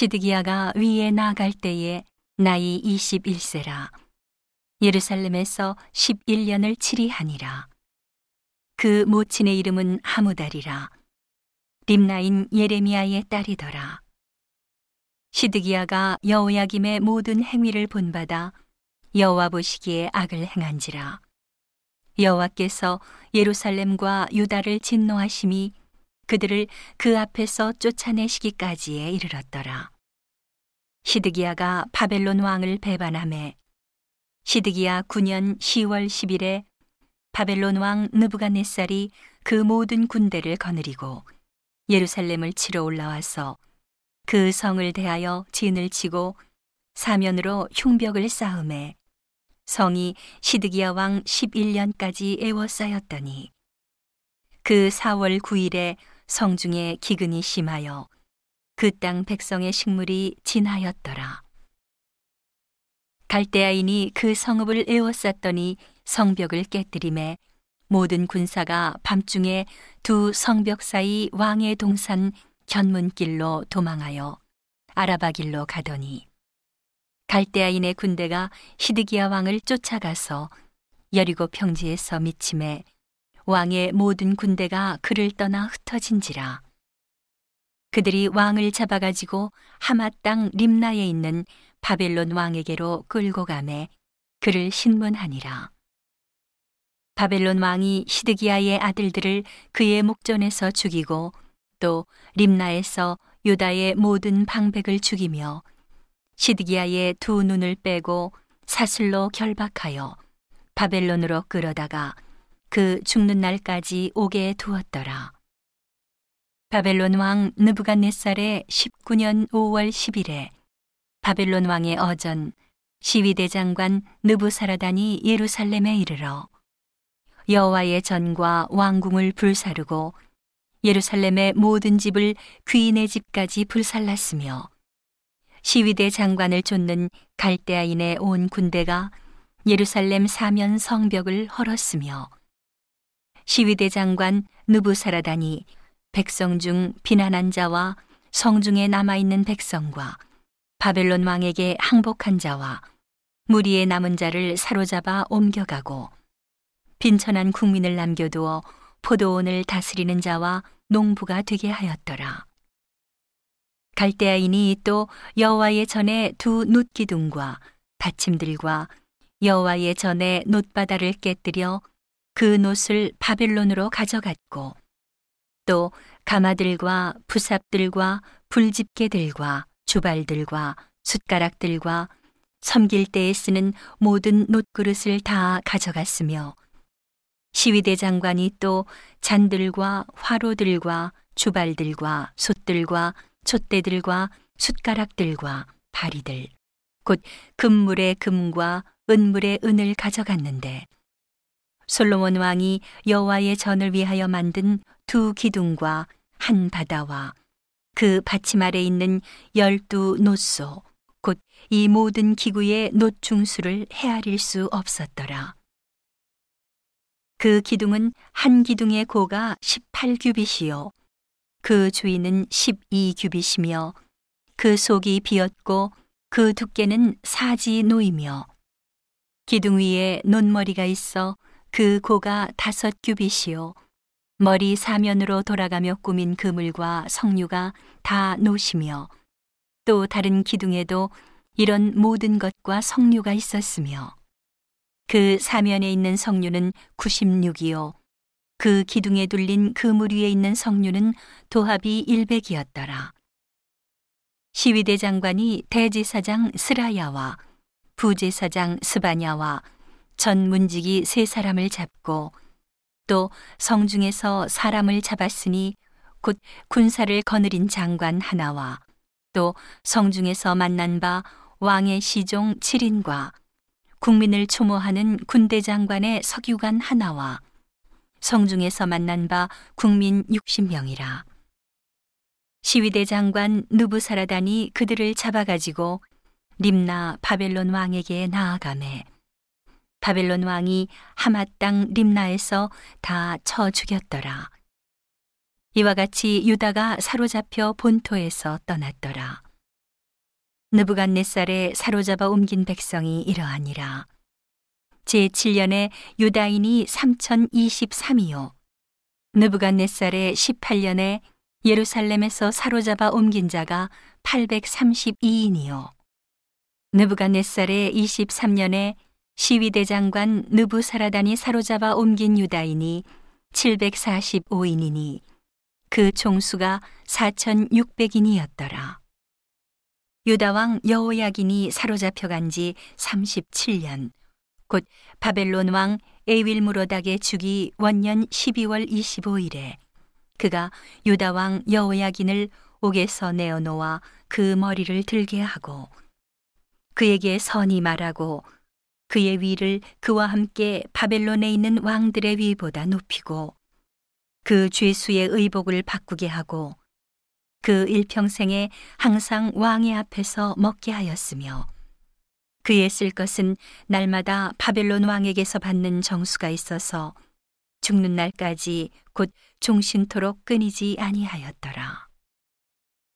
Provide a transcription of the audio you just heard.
시드기야가 위에 나아갈 때에 나이 21세라. 예루살렘에서 11년을 치리하니라. 그 모친의 이름은 하무달이라. 림나인 예레미야의 딸이더라. 시드기야가 여호야김의 모든 행위를 본받아 여호와 보시기에 악을 행한지라. 여호와께서 예루살렘과 유다를 진노하심이 그들을 그 앞에서 쫓아내시기까지에 이르렀더라. 시드기야가 바벨론 왕을 배반함에 시드기야 9년 10월 10일에 바벨론 왕 느부갓네살이 그 모든 군대를 거느리고 예루살렘을 치러 올라와서 그 성을 대하여 진을 치고 사면으로 흉벽을 쌓음에 성이 시드기야 왕 11년까지 애워싸였더니 그 4월 9일에 성중에 기근이 심하여 그 땅 백성의 식물이 진하였더라. 갈대아인이 그 성읍을 에워쌌더니 성벽을 깨뜨림에 모든 군사가 밤중에 두 성벽 사이 왕의 동산 견문길로 도망하여 아라바 길로 가더니 갈대아인의 군대가 시드기야 왕을 쫓아가서 여리고 평지에서 미침에 왕의 모든 군대가 그를 떠나 흩어진지라 그들이 왕을 잡아가지고 하마 땅 림나에 있는 바벨론 왕에게로 끌고 가매 그를 신문하니라. 바벨론 왕이 시드기야의 아들들을 그의 목전에서 죽이고 또 림나에서 유다의 모든 방백을 죽이며 시드기야의 두 눈을 빼고 사슬로 결박하여 바벨론으로 끌어다가 그 죽는 날까지 오게 두었더라. 바벨론 왕 느부갓네살의 19년 5월 10일에 바벨론 왕의 어전 시위대 장관 느부사라단이 예루살렘에 이르러 여호와의 전과 왕궁을 불사르고 예루살렘의 모든 집을 귀인의 집까지 불살랐으며 시위대 장관을 쫓는 갈대아인의 온 군대가 예루살렘 사면 성벽을 헐었으며 시위대 장관 느부사라단이 백성 중 비난한 자와 성중에 남아 있는 백성과 바벨론 왕에게 항복한 자와 무리의 남은 자를 사로잡아 옮겨가고 빈천한 국민을 남겨두어 포도원을 다스리는 자와 농부가 되게 하였더라. 갈대아인이 또 여호와의 전에 두 놋기둥과 받침들과 여호와의 전에 놋바다를 깨뜨려 그 놋을 바벨론으로 가져갔고 또 가마들과 부삽들과 불집게들과 주발들과 숟가락들과 섬길 때에 쓰는 모든 놋그릇을 다 가져갔으며 시위대 장관이 또 잔들과 화로들과 주발들과 솥들과 촛대들과 숟가락들과 바리들 곧 금물의 금과 은물의 은을 가져갔는데 솔로몬 왕이 여호와의 전을 위하여 만든 두 기둥과 한 바다와 그 받침 아래 있는 열두 놋소 곧 이 모든 기구의 놋 중수를 헤아릴 수 없었더라. 그 기둥은 한 기둥의 고가 18규빗이요 그 주위는 12규빗이며 그 속이 비었고 그 두께는 사지 노이며 기둥 위에 논머리가 있어 그 고가 다섯 규빗이요. 머리 사면으로 돌아가며 꾸민 그물과 석류가 다 노시며 또 다른 기둥에도 이런 모든 것과 석류가 있었으며 그 사면에 있는 석류는 96이요. 그 기둥에 둘린 그물 위에 있는 석류는 도합이 100이었더라. 시위대 장관이 대지사장 스라야와 부제사장 스바냐와 전문직이 세 사람을 잡고 또 성중에서 사람을 잡았으니 곧 군사를 거느린 장관 하나와 또 성중에서 만난 바 왕의 시종 7인과 국민을 추모하는 군대 장관의 석유관 하나와 성중에서 만난 바 국민 60명이라. 시위대 장관 누부사라단이 그들을 잡아가지고 림나 바벨론 왕에게 나아가매 바벨론 왕이 하마 땅 림나에서 다 쳐 죽였더라. 이와 같이 유다가 사로잡혀 본토에서 떠났더라. 느부갓네살에 사로잡아 옮긴 백성이 이러하니라. 제7년에 유다인이 3023이요. 느부갓네살의 18년에 예루살렘에서 사로잡아 옮긴 자가 832인이요. 느부갓네살의 23년에 시위대장관 느부사라단이 사로잡아 옮긴 유다인이 745인이니 그 총수가 4,600인이었더라. 유다왕 여호야긴이 사로잡혀 간지 37년, 곧 바벨론 왕 에윌무로닥의 주기 원년 12월 25일에 그가 유다 왕 여호야긴을 옥에서 내어놓아 그 머리를 들게 하고 그에게 선이 말하고 그의 위를 그와 함께 바벨론에 있는 왕들의 위보다 높이고 그 죄수의 의복을 바꾸게 하고 그 일평생에 항상 왕의 앞에서 먹게 하였으며 그의 쓸 것은 날마다 바벨론 왕에게서 받는 정수가 있어서 죽는 날까지 곧 종신토록 끊이지 아니하였더라.